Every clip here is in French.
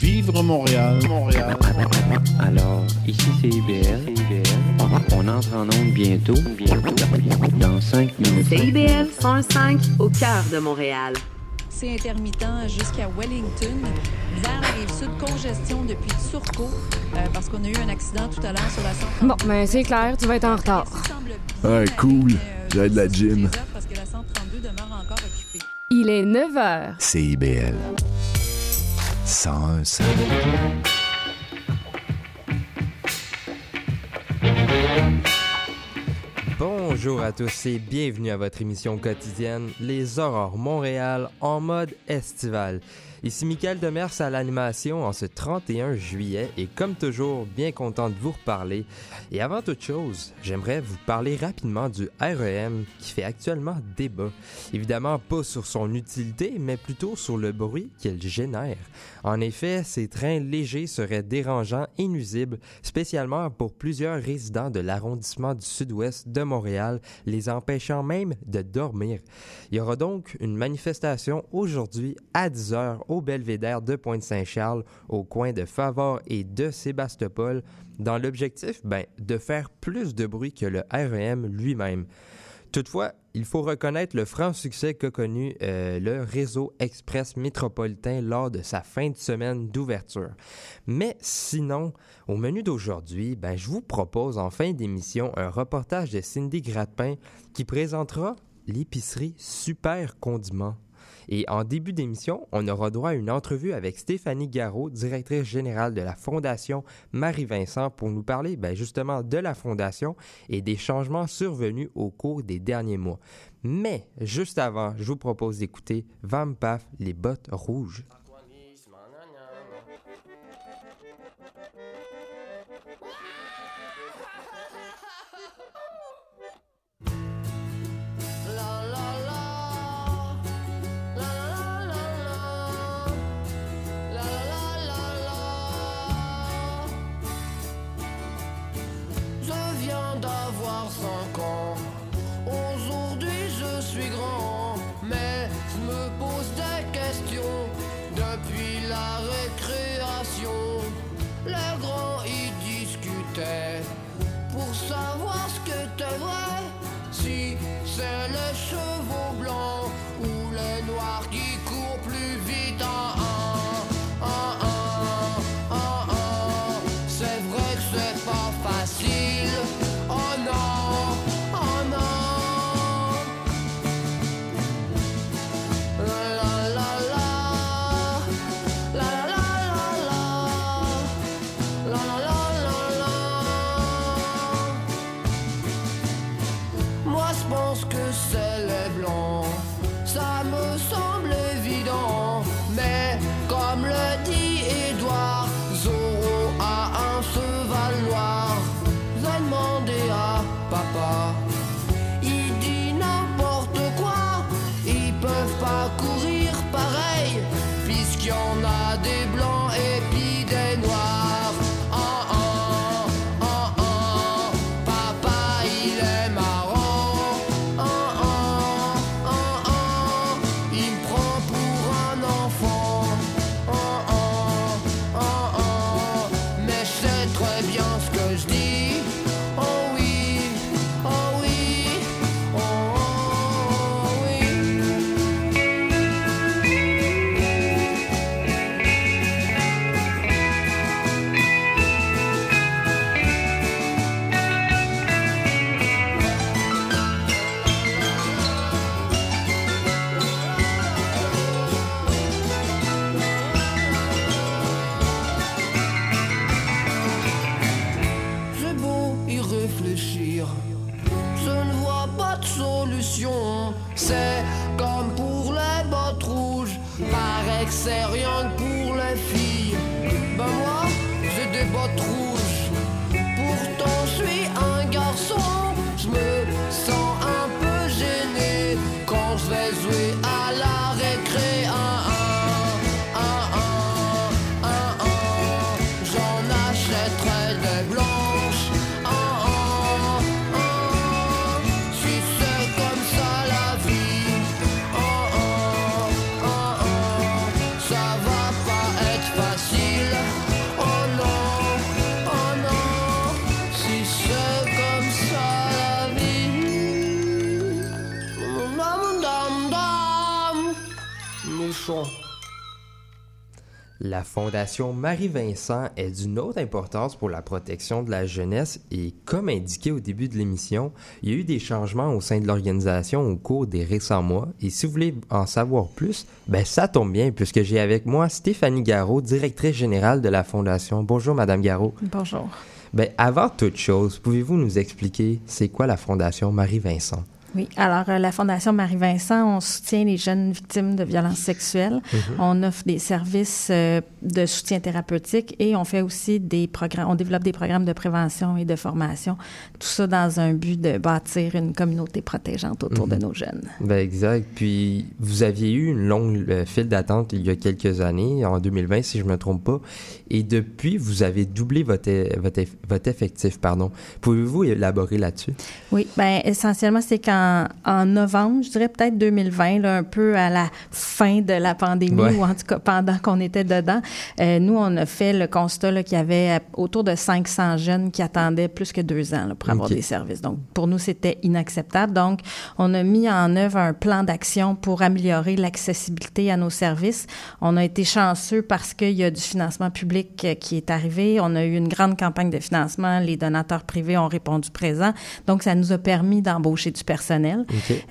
Vivre Montréal, Montréal. Alors, ici c'est IBL. On entre en onde bientôt, bientôt, dans 5 minutes. CIBL 105 au cœur de Montréal. C'est intermittent jusqu'à Wellington. Vers la rive sud, congestion depuis Turcot, euh, parce qu'on a eu un accident tout à l'heure sur la 132. Bon, ben c'est clair, tu vas être en retard. Ouais, cool. J'ai de la gym. Parce que la 132 demeure encore occupée. Il est 9 h. CIBL. 101 5. Bonjour à tous et bienvenue à votre émission quotidienne Les Aurores Montréal en mode estival. Ici Michael Demers à l'animation en ce 31 juillet et comme toujours, bien content de vous reparler. Et avant toute chose, j'aimerais vous parler rapidement du REM qui fait actuellement débat. Évidemment pas sur son utilité, mais plutôt sur le bruit qu'il génère. En effet, ces trains légers seraient dérangeants et nuisibles, spécialement pour plusieurs résidents de l'arrondissement du sud-ouest de Montréal, les empêchant même de dormir. Il y aura donc une manifestation aujourd'hui à 10h au belvédère de Pointe-Saint-Charles, au coin de Favre et de Sébastopol, dans l'objectif ben, de faire plus de bruit que le REM lui-même. Toutefois, il faut reconnaître le franc succès qu'a connu euh, le réseau express métropolitain lors de sa fin de semaine d'ouverture. Mais sinon, au menu d'aujourd'hui, ben, je vous propose en fin d'émission un reportage de Cindy Gratpin qui présentera l'épicerie Super Condiment. Et en début d'émission, on aura droit à une entrevue avec Stéphanie Garot, directrice générale de la Fondation Marie-Vincent, pour nous parler ben, justement de la Fondation et des changements survenus au cours des derniers mois. Mais juste avant, je vous propose d'écouter Vampaf, les bottes rouges. Que c'est rien que pour les filles. Ben moi, j'ai des bottes rouges, La Fondation Marie-Vincent est d'une autre importance pour la protection de la jeunesse et comme indiqué au début de l'émission, il y a eu des changements au sein de l'organisation au cours des récents mois et si vous voulez en savoir plus, ben ça tombe bien puisque j'ai avec moi Stéphanie Garot, directrice générale de la Fondation. Bonjour Madame Garot. Bonjour. Ben avant toute chose, pouvez-vous nous expliquer c'est quoi la Fondation Marie-Vincent? Oui, alors euh, la Fondation Marie-Vincent, on soutient les jeunes victimes de violences sexuelles. On offre des services euh, de soutien thérapeutique et on fait aussi des programmes, on développe des programmes de prévention et de formation. Tout ça dans un but de bâtir une communauté protégeante autour de nos jeunes. Ben exact. Puis vous aviez eu une longue euh, file d'attente il y a quelques années, en 2020 si je me trompe pas, et depuis vous avez doublé votre e- votre, votre effectif, pardon. Pouvez-vous élaborer là-dessus? Oui, ben essentiellement, c'est qu'en en novembre, je dirais peut-être 2020, là, un peu à la fin de la pandémie, Ouais. ou en tout cas pendant qu'on était dedans, euh, nous, on a fait le constat qu'il y avait autour de 500 jeunes qui attendaient plus que deux ans là, pour avoir Ok. des services. Donc, pour nous, c'était inacceptable. Donc, on a mis en œuvre un plan d'action pour améliorer l'accessibilité à nos services. On a été chanceux parce qu'il y a du financement public euh, qui est arrivé. On a eu une grande campagne de financement. Les donateurs privés ont répondu présent. Donc, ça nous a permis d'embaucher du personnel,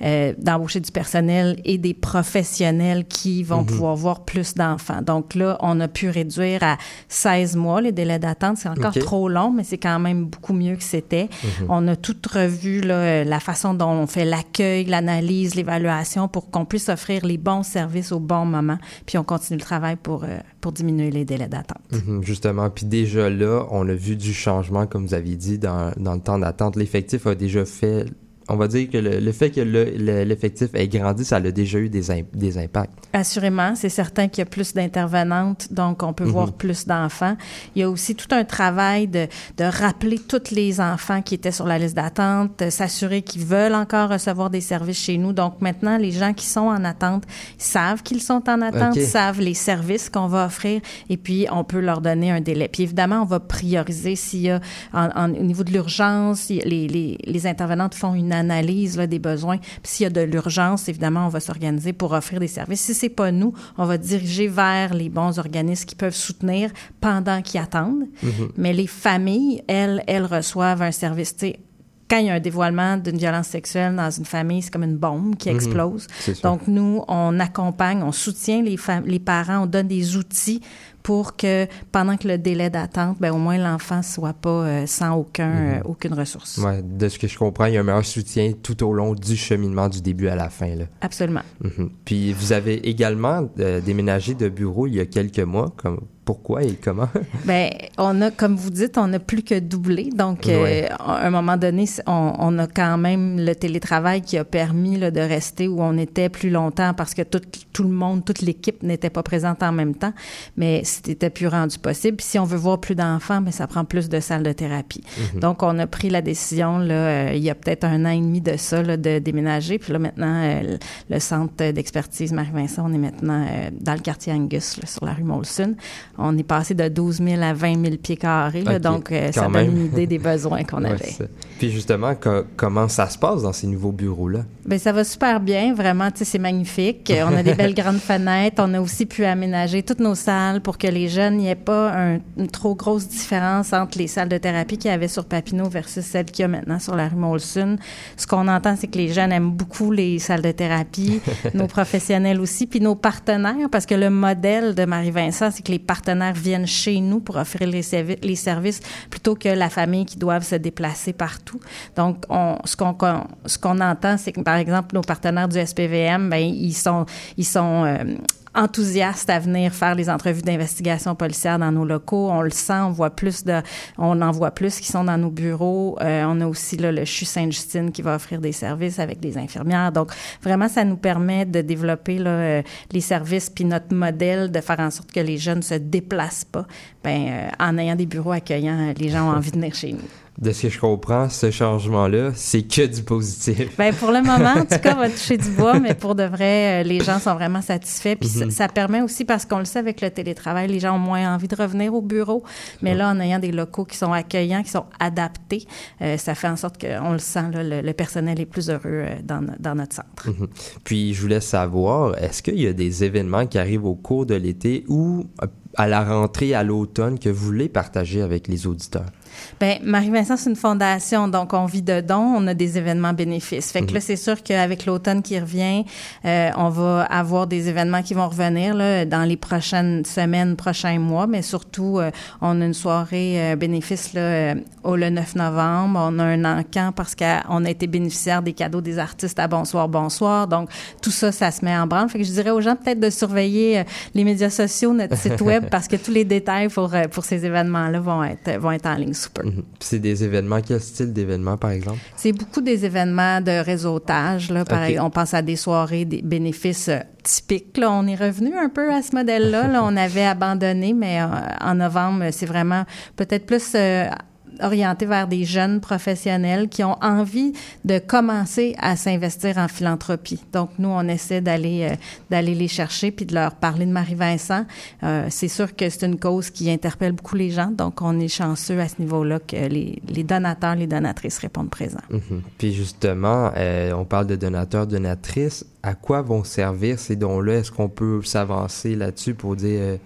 Euh, d'embaucher du personnel et des professionnels qui vont pouvoir voir plus d'enfants. Donc là, on a pu réduire à 16 mois les délais d'attente. C'est encore trop long, mais c'est quand même beaucoup mieux que c'était. On a tout revu là, la façon dont on fait l'accueil, l'analyse, l'évaluation pour qu'on puisse offrir les bons services au bon moment. Puis on continue le travail pour, euh, pour diminuer les délais d'attente. Mhm, Justement, puis déjà là, on a vu du changement, comme vous aviez dit, dans, dans le temps d'attente. L'effectif a déjà fait, on va dire que le, le fait que le- le- l'effectif ait grandi, ça a déjà eu des, des impacts. Assurément, c'est certain qu'il y a plus d'intervenantes, donc on peut voir plus d'enfants. Il y a aussi tout un travail de, de rappeler tous les enfants qui étaient sur la liste d'attente, s'assurer qu'ils veulent encore recevoir des services chez nous. Donc maintenant, les gens qui sont en attente savent qu'ils sont en attente, savent les services qu'on va offrir, et puis on peut leur donner un délai. Puis évidemment, on va prioriser s'il y a, en- en- au niveau de l'urgence, les, les, les intervenantes font une analyse là, des besoins. Puis s'il y a de l'urgence, évidemment, on va s'organiser pour offrir des services. Si c'est pas nous, on va diriger vers les bons organismes qui peuvent soutenir pendant qu'ils attendent. Mais les familles, elles, elles reçoivent un service. Quand il y a un dévoilement d'une violence sexuelle dans une famille, c'est comme une bombe qui explose. C'est sûr. Donc, nous, on accompagne, on soutient les, les parents, on donne des outils pour que pendant que le délai d'attente, ben, au moins l'enfant soit pas euh, sans aucun, euh, aucune ressource. Ouais, de ce que je comprends, il y a un meilleur soutien tout au long du cheminement du début à la fin. Là. Absolument. Mhm. Puis vous avez également euh, déménagé de bureau il y a quelques mois. Comme, pourquoi et comment? Ben, on a, comme vous dites, on a plus que doublé. Donc, Ouais. euh, à un moment donné, on, on a quand même le télétravail qui a permis là, de rester où on était plus longtemps parce que tout, tout le monde, toute l'équipe n'était pas présente en même temps. Mais c'était plus rendu possible. Puis si on veut voir plus d'enfants, ben, ça prend plus de salles de thérapie. Donc, on a pris la décision, là, euh, il y a peut-être un an et demi de ça, là, de déménager. Puis là, maintenant, euh, le- centre d'expertise Marie-Vincent, on est maintenant dans le quartier Angus, sur la rue Molson. On est passé de 12 000 à 20 000 pieds carrés. là. Ok, donc, euh, ça même. donne une idée des besoins qu'on Ouais, avait. Puis justement, co- comment ça se passe dans ces nouveaux bureaux-là? Ben ça va super bien, vraiment, tu sais, c'est magnifique. Euh, On a des belles grandes fenêtres. On a aussi pu aménager toutes nos salles pour que les jeunes n'y ait pas un- une trop grosse différence entre les salles de thérapie qu'il y avait sur Papineau versus celles qu'il y a maintenant sur la rue Molson. Ce qu'on entend, c'est que les jeunes aiment beaucoup les salles de thérapie, nos professionnels aussi, puis nos partenaires, parce que le modèle de Marie-Vincent, c'est que les partenaires viennent chez nous pour offrir les, servi- les services plutôt que la famille qui doivent se déplacer partout. Donc, on, ce qu'on qu'on- ce qu'on entend, c'est que, par exemple, nos partenaires du SPVM, ben, ils sont, ils sont euh, enthousiastes à venir faire les entrevues d'investigation policière dans nos locaux. On le sent, on voit plus de, on en voit plus qui sont dans nos bureaux. Euh, on a aussi là, le CHU Sainte-Justine qui va offrir des services avec des infirmières. Donc, vraiment, ça nous permet de développer là, euh, les services puis notre modèle de faire en sorte que les jeunes se déplacent pas. Ben, euh, en ayant des bureaux accueillants, les gens ont envie de venir chez nous. De ce que je comprends, ce changement-là, c'est que du positif. Ben pour le moment, en tout cas, on va toucher du bois, mais pour de vrai, euh, les gens sont vraiment satisfaits. Puis ça, Mhm. ça permet aussi, parce qu'on le sait avec le télétravail, les gens ont moins envie de revenir au bureau. Mais là, en ayant des locaux qui sont accueillants, qui sont adaptés, euh, ça fait en sorte qu'on le sent, là, le, le personnel est plus heureux euh, dans, dans notre centre. Mhm. Puis je voulais savoir, est-ce qu'il y a des événements qui arrivent au cours de l'été ou à la rentrée, à l'automne, que vous voulez partager avec les auditeurs? Ben, Marie-Vincent, c'est une fondation, donc on vit de dons, on a des événements bénéfices. Fait que Mhm. là, c'est sûr qu'avec l'automne qui revient, euh, on va avoir des événements qui vont revenir là, dans les prochaines semaines, prochains mois, mais surtout, euh, on a une soirée euh, bénéfice là, euh, au, le 9 novembre. On a un encan parce qu'on a été bénéficiaire des cadeaux des artistes à Bonsoir, Bonsoir. Donc, tout ça, ça se met en branle. Fait que je dirais aux gens peut-être de surveiller euh, les médias sociaux, notre site web, parce que tous les détails pour, euh, pour ces événements-là vont être, vont être en ligne sous Mhm. C'est des événements, quel style d'événements, par exemple? C'est beaucoup des événements de réseautage. Là, par on pense à des soirées, des bénéfices euh, typiques. Là. On est revenu un peu à ce modèle-là. Là. On avait abandonné, mais euh, en novembre, c'est vraiment peut-être plus euh, orienté vers des jeunes professionnels qui ont envie de commencer à s'investir en philanthropie. Donc, nous, on essaie d'aller euh, d'aller les chercher puis de leur parler de Marie-Vincent. Euh, c'est sûr que c'est une cause qui interpelle beaucoup les gens. Donc, on est chanceux à ce niveau-là que les, les donateurs, les donatrices répondent présents. Mhm. Puis justement, euh, on parle de donateurs, donatrices. À quoi vont servir ces dons-là? Est-ce qu'on peut s'avancer là-dessus pour dire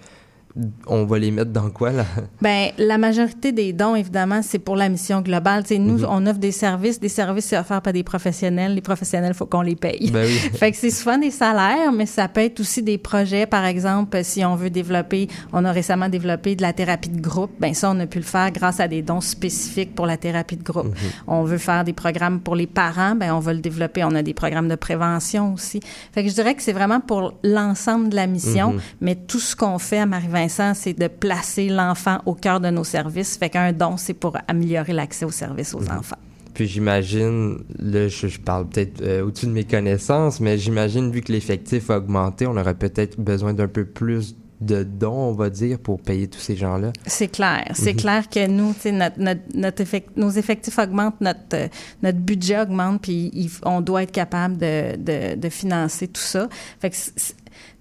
on va les mettre dans quoi là? Ben, la majorité des dons, évidemment, c'est pour la mission globale. Tu sais, nous, Mhm. on offre des services. Des services, c'est offert par des professionnels. Les professionnels, il faut qu'on les paye. Ben oui. fait que c'est souvent des salaires, mais ça peut être aussi des projets. Par exemple, si on veut développer, on a récemment développé de la thérapie de groupe. Ben ça, on a pu le faire grâce à des dons spécifiques pour la thérapie de groupe. On veut faire des programmes pour les parents, ben on va le développer. On a des programmes de prévention aussi. Fait que je dirais que c'est vraiment pour l'ensemble de la mission, Mhm. mais tout ce qu'on fait à Marie-Vincent, c'est de placer l'enfant au cœur de nos services. Fait qu'un don, c'est pour améliorer l'accès aux services aux enfants. Puis j'imagine, là, je, je parle peut-être euh, au-dessus de mes connaissances, mais j'imagine, vu que l'effectif a augmenté, on aurait peut-être besoin d'un peu plus de dons, on va dire, pour payer tous ces gens-là. C'est clair. C'est Mhm. clair que nous, tu sais, notre, notre, notre effect- nos effectifs augmentent, notre, euh, notre budget augmente, puis il on doit être capable de, de, de financer tout ça. Fait que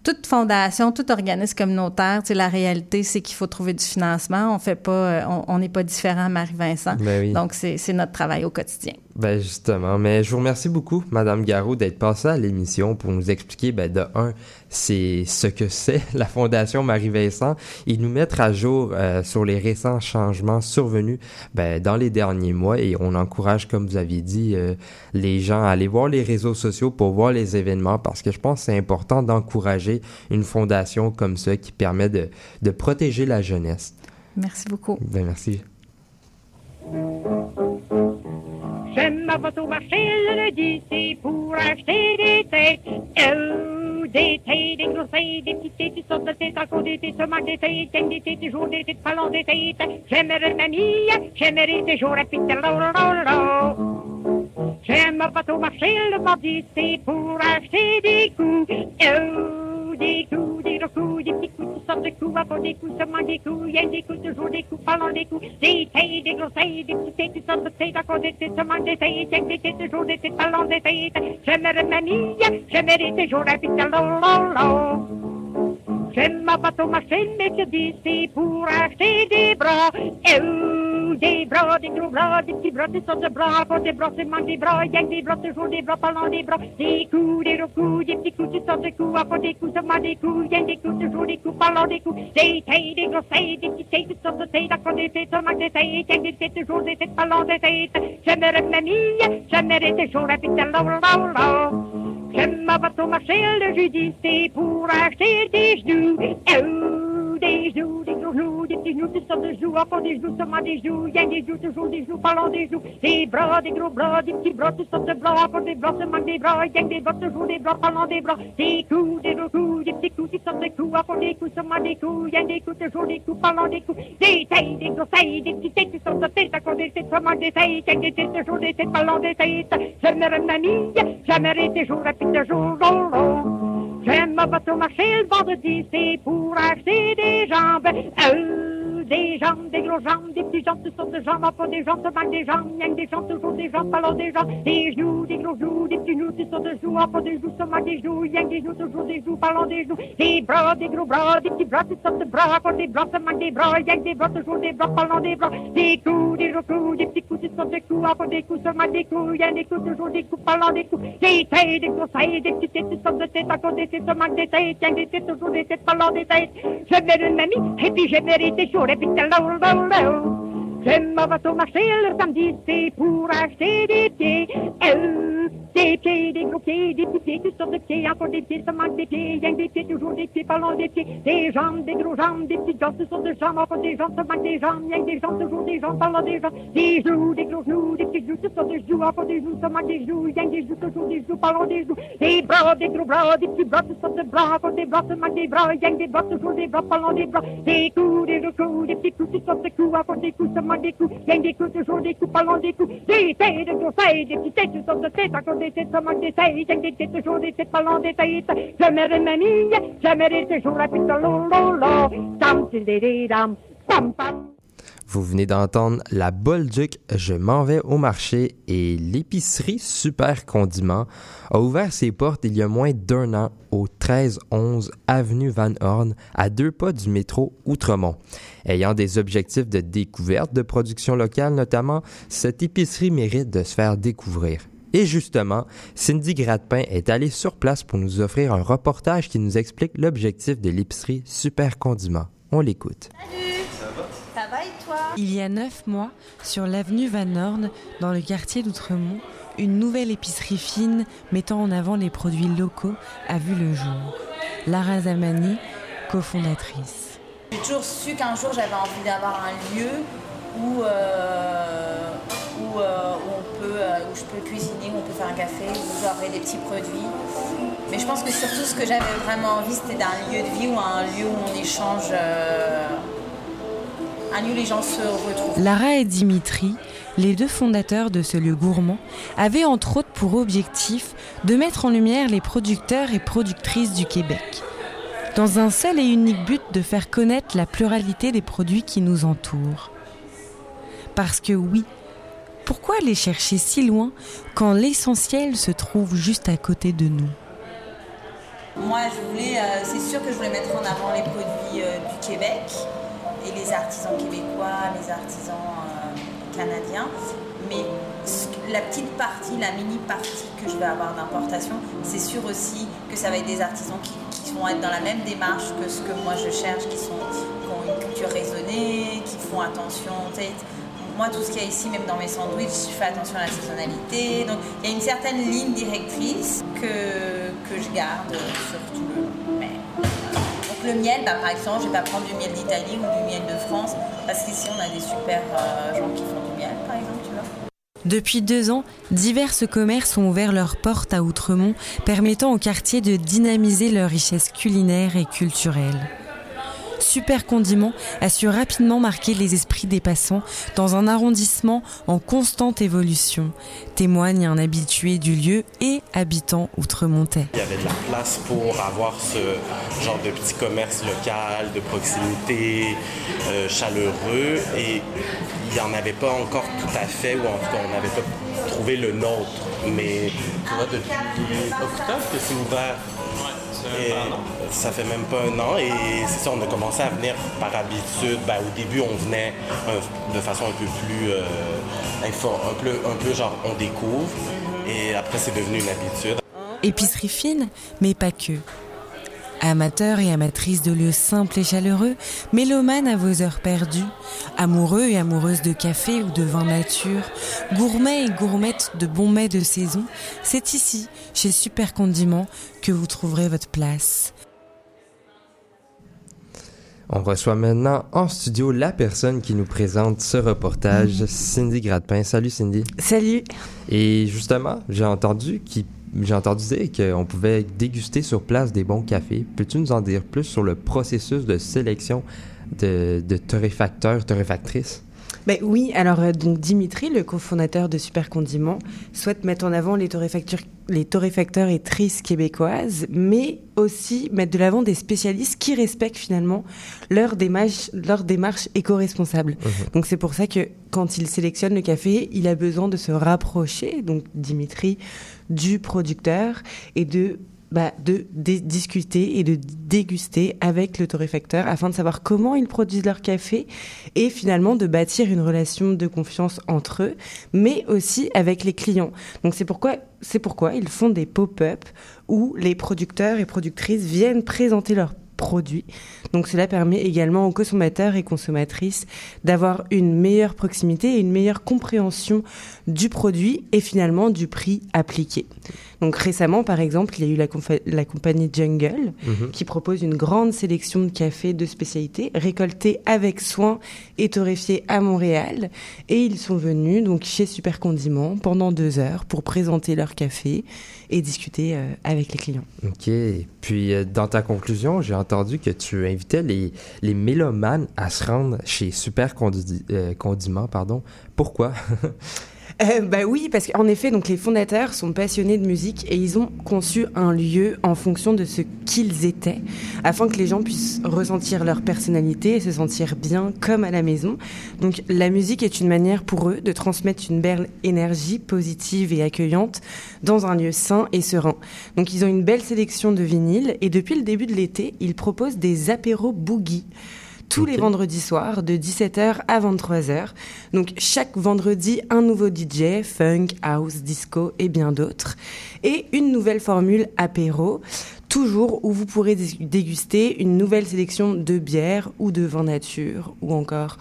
toute fondation, tout organisme communautaire, tu sais, la réalité, c'est qu'il faut trouver du financement. On fait pas, euh, on- n'est pas différent Marie-Vincent. Ben oui. Donc, c'est notre travail au quotidien. Ben justement, mais je vous remercie beaucoup, Madame Garot, d'être passée à l'émission pour nous expliquer, ben de un, c'est ce que c'est la Fondation Marie-Vincent et nous mettre à jour euh, sur les récents changements survenus ben, dans les derniers mois et on encourage, comme vous aviez dit, euh, les gens à aller voir les réseaux sociaux pour voir les événements parce que je pense que c'est important d'encourager une fondation comme ça qui permet de, de protéger la jeunesse. Merci beaucoup. Ben merci. J'aime ma boîte au marché le lundi, c'est pour acheter des têtes. Des têtes, des grosses têtes, des petites têtes, toutes sortes de têtes, encore des têtes, seulement des têtes, gagne des têtes, des jours, des têtes, ballons, des têtes. J'aimerais ma mie, j'aimerais des jours à piter, lo, lo, lo, lo. J'aime ma boîte au marché le mardi, c'est pour acheter des coups. Oh, des coups, des gros coups, des petits coups, toutes sortes de coups, encore des coups, seulement des coups, il y a des coups, toujours des coups, parlons des coups, des têtes, des petites têtes, toutes sortes de têtes, encore des têtes, seulement des têtes, il y a des têtes, toujours des têtes, parlons des têtes. J'aimerais ma mie, j'aimerais toujours la petite lo, lo, J'aime ma bateau le mercredi, c'est pour acheter des bras. Oh, des bras, des gros bras, des petits bras, des sortes de bras, encore des bras, seulement des bras, il y a des bras, toujours des bras, parlant des bras, des coups, des gros coups, des petits coups, toutes sortes de coups, encore des coups, seulement des coups, il y a des coups, toujours des coups, parlant des coups, des têtes, des grosses têtes, des petites têtes, toutes sortes de têtes, encore des têtes, seulement des têtes, il y a des têtes, toujours des têtes, parlant des têtes. J'aimerais ma mie, j'aimerais toujours la petite lo, lo, lo. J'aime ma bateau marché le jeudi, c'est pour acheter des genoux. Oh, des genoux, des gros genoux, des petits genoux, toutes sortes de genoux, encore des genoux, seulement des genoux, il y a des genoux, toujours des genoux, parlons des genoux, des bras, des gros bras, des petits bras, toutes sortes de bras, encore des bras, seulement des bras, il y a des bras, toujours des bras, parlons des bras, des coups, des gros coups, des petits coups, toutes sortes de coups, encore des coups, seulement des coups, il y a des coups, toujours des coups, parlons des coups, des têtes, des grosses têtes, des petites têtes, toutes sortes de têtes, encore des têtes, seulement des têtes, il y a des têtes, toujours des têtes, parlons des têtes, j'aimerais ma mie, j'aimerais toujours la petite jour, oh, oh. J'aime ma bateau marché le vendredi, c'est pour acheter des jambes. Oh, des jambes, des grosses jambes, des petites jambes, toutes sortes de jambes, pas des jambes, manque des jambes, rien que des jambes, toujours des jambes, pas des jambes, des genoux, des gros genoux, des petits genoux, toutes sortes de genoux, pas des genoux, se manque des genoux, rien que des genoux, toujours des genoux, pas des genoux, des bras, des gros bras, des petits bras, toutes sortes de bras, pas des bras, se manque des bras, rien que des bras, toujours des bras, pas des bras, des coups, des gros coups, des petits coups, toutes sortes de coups, pas des coups, se manque des coups, rien des coups, toujours des coups, pas des coups, des têtes, des grosses têtes, des petites têtes, toutes sortes de têtes, encore des têtes, se manque des têtes, rien des têtes, toujours des têtes, pas des têtes, je mets une mamie, et puis j'ai mérité chaud, l'eau, l'eau. Je m'en vais au marché le samedi, c'est pour acheter des pieds. Euh, des pieds, des gros pieds, des petits pieds, toutes sortes de pieds, encore des pieds, ça manque des pieds, rien que des pieds, toujours des pieds, parlons des pieds, des jambes, des gros jambes, des petites jambes, toutes sortes de jambes, encore des jambes, ça manque des jambes, rien que des jambes, toujours des jambes, parlons des jambes, des genoux, des gros genoux, des petits genoux, toutes sortes de genoux, encore des genoux, ça manque des genoux, rien que des genoux, toujours des genoux, parlons des genoux, des bras, des gros bras, des petits bras, toutes sortes de bras, encore des bras, ça manque des bras, rien que des bras, toujours des bras, parlons des bras, des coups, des gros coups, des petits coups, toutes sortes de coups, encore des coups, ça manque des coups, rien que des coups, toujours des coups, parlons des coups, des têtes, des grosses têtes, des petites têtes, toutes sortes de têtes, encore Vous venez d'entendre La Bolduc, Je m'en vais au marché et l'épicerie Super Condiment a ouvert ses portes il y a moins d'un an au 1311 avenue Van Horn à deux pas du métro Outremont. Ayant des objectifs de découverte de production locale notamment, cette épicerie mérite de se faire découvrir. Et justement, Cindy Gratpin est allée sur place pour nous offrir un reportage qui nous explique l'objectif de l'épicerie Super Condiment. On l'écoute. Ça va et toi? Il y a neuf mois, sur l'avenue Van Horn, dans le quartier d'Outremont, une nouvelle épicerie fine mettant en avant les produits locaux a vu le jour. Lara Zamani, cofondatrice. J'ai toujours su qu'un jour j'avais envie d'avoir un lieu où, euh, euh, euh, où je peux cuisiner, où on peut faire un café, où j'aurai des petits produits. Mais je pense que surtout ce que j'avais vraiment envie c'était d'un lieu de vie ou un lieu où on échange, un lieu où les gens se retrouvent. Lara et Dimitri, les deux fondateurs de ce lieu gourmand, avaient entre autres pour objectif de mettre en lumière les producteurs et productrices du Québec, dans un seul et unique but de faire connaître la pluralité des produits qui nous entourent. Parce que oui, pourquoi aller chercher si loin quand l'essentiel se trouve juste à côté de nous? Moi, je voulais, euh, c'est sûr que je voulais mettre en avant les produits euh, du Québec et les artisans québécois, les artisans euh, canadiens. Mais la petite partie, la mini partie que je vais avoir d'importation, c'est sûr aussi que ça va être des artisans qui, vont être dans la même démarche que ce que moi je cherche, qui, sont, qui ont une culture raisonnée, qui font attention. tu sais, moi, tout ce qu'il y a ici, même dans mes sandwichs, je fais attention à la saisonnalité. Donc, il y a une certaine ligne directrice que, que je garde sur tout Donc, le miel, bah, par exemple, je ne vais pas prendre du miel d'Italie ou du miel de France, parce qu'ici, on a des super euh, gens qui font du miel, par exemple, tu vois. Depuis deux ans, divers commerces ont ouvert leurs portes à Outremont, permettant au quartier de dynamiser leur richesse culinaire et culturelle. Super Condiment a su rapidement marquer les esprits des passants dans un arrondissement en constante évolution, témoigne un habitué du lieu et habitant outremontais. Il y avait de la place pour avoir ce genre de petit commerce local, de proximité, euh, chaleureux, et il n'y en avait pas encore tout à fait, ou en tout cas, on n'avait pas trouvé le nôtre. Mais tu vois, depuis que c'est ouvert. Et ça fait même pas un an et c'est ça, on a commencé à venir par habitude. Ben, au début, on venait euh, de façon un peu plus euh, un peu, un peu genre on découvre et après c'est devenu une habitude. Épicerie fine, mais pas que. Amateurs et amatrices de lieux simples et chaleureux, mélomanes à vos heures perdues, amoureux et amoureuses de café ou de vin nature, gourmets et gourmettes de bons mets de saison, c'est ici, chez Super Condiment, que vous trouverez votre place. On reçoit maintenant en studio la personne qui nous présente ce reportage, Cindy Gradpin. Salut Cindy. Salut. Et justement, j'ai entendu qui j'ai entendu dire qu'on pouvait déguster sur place des bons cafés. Peux-tu nous en dire plus sur le processus de sélection de, torréfacteurs, torréfactrices? Ben oui, alors euh, Dimitri, le cofondateur de Super Condiment, souhaite mettre en avant les torréfactures les torréfacteurs et tristes québécoises, mais aussi mettre de l'avant des spécialistes qui respectent finalement leur démarche, leur démarche éco-responsable. Donc c'est pour ça que quand il sélectionne le café, il a besoin de se rapprocher, donc Dimitri, du producteur et de bah, de, discuter et de déguster avec le torréfacteur afin de savoir comment ils produisent leur café et finalement de bâtir une relation de confiance entre eux, mais aussi avec les clients. Donc c'est pourquoi, c'est pourquoi ils font des pop-up où les producteurs et productrices viennent présenter leurs produits. Donc cela permet également aux consommateurs et consommatrices d'avoir une meilleure proximité et une meilleure compréhension du produit et finalement du prix appliqué. Donc récemment, par exemple, il y a eu la, compagnie Jungle Mhm. qui propose une grande sélection de cafés de spécialité récoltés avec soin et torréfiés à Montréal. Et ils sont venus donc chez Super Condiment pendant deux heures pour présenter leur café et discuter euh, avec les clients. OK. Puis, euh, dans ta conclusion, j'ai entendu que tu invitais les, mélomanes à se rendre chez Super euh, Condiment. Pardon. Pourquoi? Euh, bah oui, parce qu'en effet, donc les fondateurs sont passionnés de musique et ils ont conçu un lieu en fonction de ce qu'ils étaient, afin que les gens puissent ressentir leur personnalité et se sentir bien comme à la maison. Donc la musique est une manière pour eux de transmettre une belle énergie positive et accueillante dans un lieu sain et serein. Donc ils ont une belle sélection de vinyles et depuis le début de l'été, ils proposent des apéros boogie tous les vendredis soirs de 17h à 23h. Donc chaque vendredi, un nouveau DJ, funk, house, disco et bien d'autres. Et une nouvelle formule apéro, toujours où vous pourrez dé- déguster une nouvelle sélection de bières ou de vin nature ou encore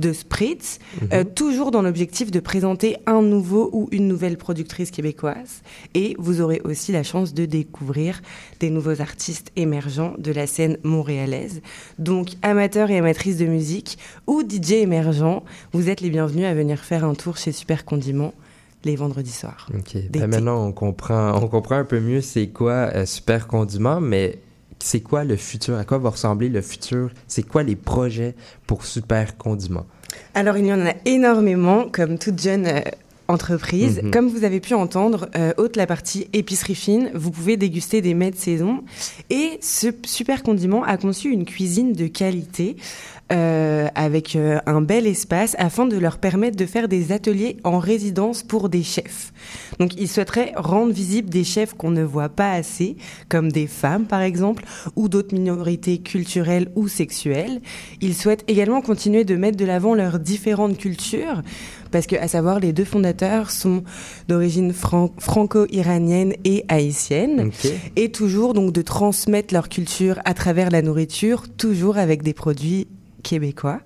de spritz, euh, toujours dans l'objectif de présenter un nouveau ou une nouvelle productrice québécoise. Et vous aurez aussi la chance de découvrir des nouveaux artistes émergents de la scène montréalaise. Donc, amateurs et amatrices de musique ou DJ émergents, vous êtes les bienvenus à venir faire un tour chez Super Condiment les vendredis soirs. OK. Ben maintenant, on comprend, on comprend un peu mieux c'est quoi euh, Super Condiment, mais c'est quoi le futur? À quoi va ressembler le futur? C'est quoi les projets pour Super Condiment? Alors, il y en a énormément, comme toute jeune euh, entreprise. Mhm. Comme vous avez pu entendre, euh, haute la partie épicerie fine, vous pouvez déguster des mets de saison. Et ce super condiment a conçu une cuisine de qualité euh, avec euh, un bel espace afin de leur permettre de faire des ateliers en résidence pour des chefs. Donc, ils souhaiteraient rendre visibles des chefs qu'on ne voit pas assez, comme des femmes par exemple, ou d'autres minorités culturelles ou sexuelles. Ils souhaitent également continuer de mettre de l'avant leurs différentes cultures, parce que, à savoir, les deux fondateurs sont d'origine fran- franco-iranienne et haïtienne, et toujours donc de transmettre leur culture à travers la nourriture, toujours avec des produits québécois.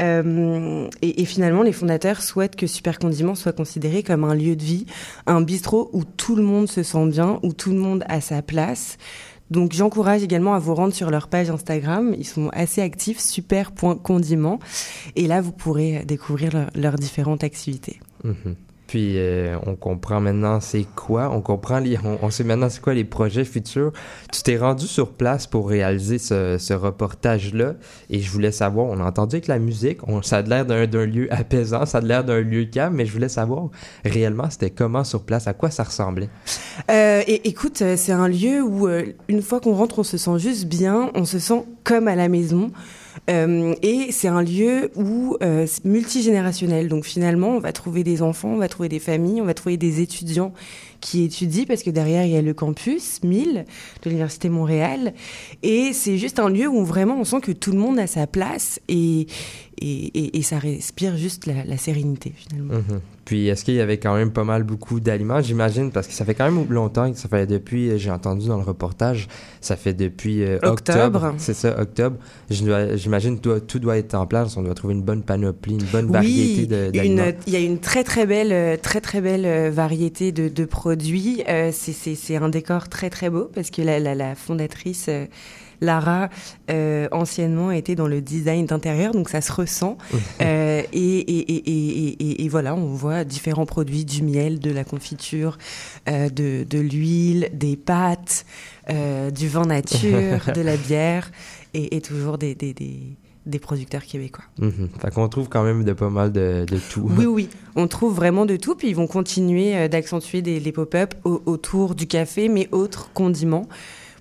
Euh, et, et finalement, les fondateurs souhaitent que Super Condiment soit considéré comme un lieu de vie, un bistrot où tout le monde se sent bien, où tout le monde a sa place. Donc j'encourage également à vous rendre sur leur page Instagram. Ils sont assez actifs, super.condiment. Et là, vous pourrez découvrir leur- leurs différentes activités. Mhm. Puis euh, on comprend maintenant c'est quoi, on comprend les, on, sait maintenant c'est quoi les projets futurs. Tu t'es rendu sur place pour réaliser ce, ce reportage-là et je voulais savoir, on a entendu que la musique, on, ça a l'air d'un d'un lieu apaisant, ça a l'air d'un lieu calme, mais je voulais savoir réellement c'était comment sur place, à quoi ça ressemblait. Euh, et écoute, euh, c'est un lieu où une fois qu'on rentre, on se sent juste bien, on se sent comme à la maison. Euh, et c'est un lieu où euh, multigénérationnel. Donc finalement, on va trouver des enfants, on va trouver des familles, on va trouver des étudiants qui étudient parce que derrière il y a le campus 1000 de l'université Montréal. Et c'est juste un lieu où vraiment on sent que tout le monde a sa place et et, et, et ça respire juste la, la sérénité finalement. Mhm. Puis est-ce qu'il y avait quand même pas mal beaucoup d'aliments, j'imagine, parce que ça fait quand même longtemps que ça fait depuis, euh, j'ai entendu dans le reportage, ça fait depuis euh, octobre. C'est ça, octobre. J'imagine tout doit être en place, on doit trouver une bonne panoplie, une bonne variété d'aliments. il y a une très très belle, euh, très très belle variété de, de produits. Euh, c'est- un décor très très beau parce que la, la, la fondatrice euh, Lara euh, anciennement était dans le design d'intérieur, donc ça se ressent. Euh, et, et, et, et, et- et voilà, on voit différents produits, du miel, de la confiture, euh, de, de l'huile, des pâtes, du vin nature, de la bière, et, et toujours des, des, des, des producteurs québécois. Mhm. Fait qu'on trouve quand même de pas mal de, de tout. Oui, oui, on trouve vraiment de tout, puis ils vont continuer euh, d'accentuer les pop-up au- autour du café, mais autres condiments,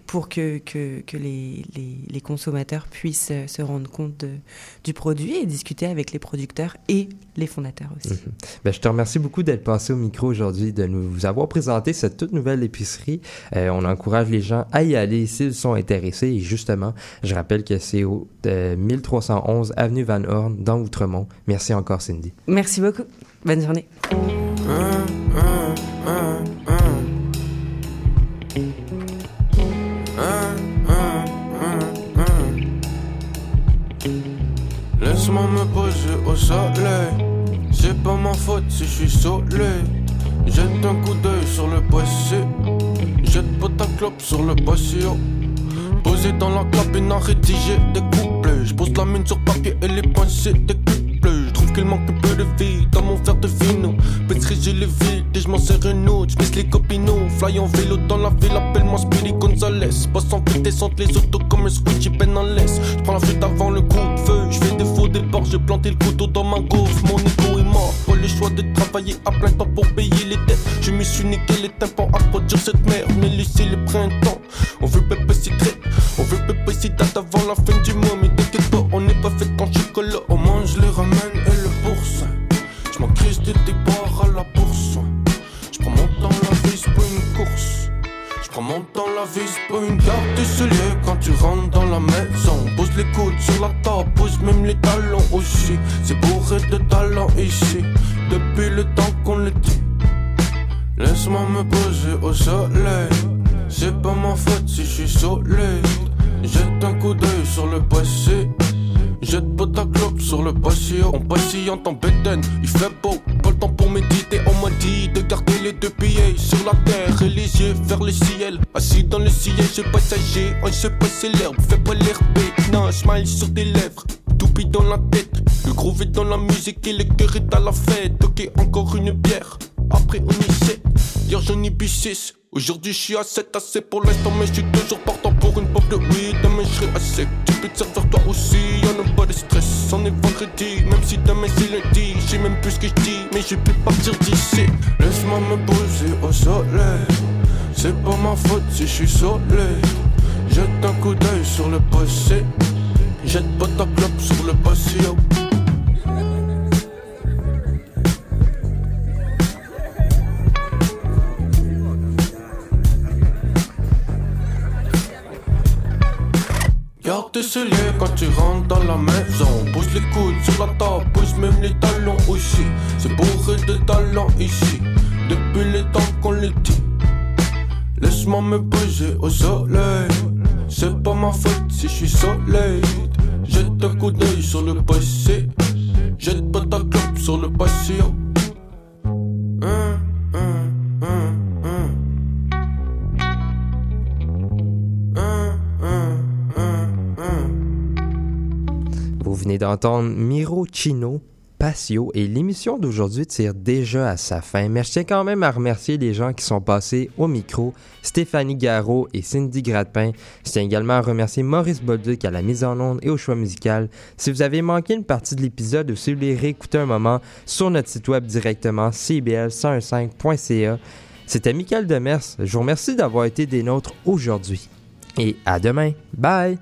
pour que, que, que les, les, les consommateurs puissent euh, se rendre compte de- du produit et discuter avec les producteurs et les fondateurs aussi. Ben, je te remercie beaucoup d'être passé au micro aujourd'hui, de nous avoir présenté cette toute nouvelle épicerie. Euh, on encourage les gens à y aller s'ils sont intéressés. Et justement, je rappelle que c'est au euh, 1311 Avenue Van Horn, dans Outremont. Merci encore, Cindy. Merci beaucoup. Bonne journée. Laisse-moi me poser au soleil. C'est pas ma faute si je suis soleil. Jette un coup d'œil sur le passé. Jette pas ta clope sur le patio. Posé dans la cabine à rédiger des couplets. Je la mine sur papier et les pensées. Je qu'il manque peu de vie dans mon verre de vino. Pétri, j'ai les vides et je m'en sers un autre. Je les copinots. Fly en vélo dans la ville, appelle-moi Speedy Gonzalez. Passe en vitesse entre les autos comme un scotch, peine en laisse. Je prends la fuite avant le coup de feu. Je fais des faux départs, j'ai planté le couteau dans ma gaufre. Mon ego est mort. Pas le choix de travailler à plein temps pour payer les dettes. Je me suis niqué les tympans à produire cette merde. Mais laissez le printemps. On veut pépé si. On veut pépé si date avant la fin du mois. Musique et le cœur est à la fête. Ok, encore une bière. Après on y sait, hier j'en ai bu 6 Aujourd'hui je suis à 7 assez pour l'instant mais je suis toujours partant pour une pop de weed Demain je serai à tu peux te servir toi aussi Y'en a pas de stress, on est vendredi Même si demain c'est lundi, je sais même plus ce que je dis Mais je peux partir d'ici. Laisse-moi me poser au soleil. C'est pas ma faute si je suis soleil Jette un coup d'œil sur le passé. Jette pas ta clope sur le patio Garde ce lieu quand tu rentres dans la maison. Pose les coudes sur la table, pose même les talons aussi. C'est bourré de talent ici, depuis le temps qu'on le dit. Laisse-moi me poser au soleil. C'est pas ma faute si je suis soleil. Jette un coup d'œil sur le passé. Jette pas ta clope sur le hein, d'entendre Miro Chino, Patio, et l'émission d'aujourd'hui tire déjà à sa fin, mais je tiens quand même à remercier les gens qui sont passés au micro, Stéphanie Garot et Cindy Gratpin. Je tiens également à remercier Maurice Bolduc à la mise en onde et au choix musical. Si vous avez manqué une partie de l'épisode vous réécouter un moment sur notre site web directement, cbl105.ca. C'était Michael Demers. Je vous remercie d'avoir été des nôtres aujourd'hui. Et à demain. Bye!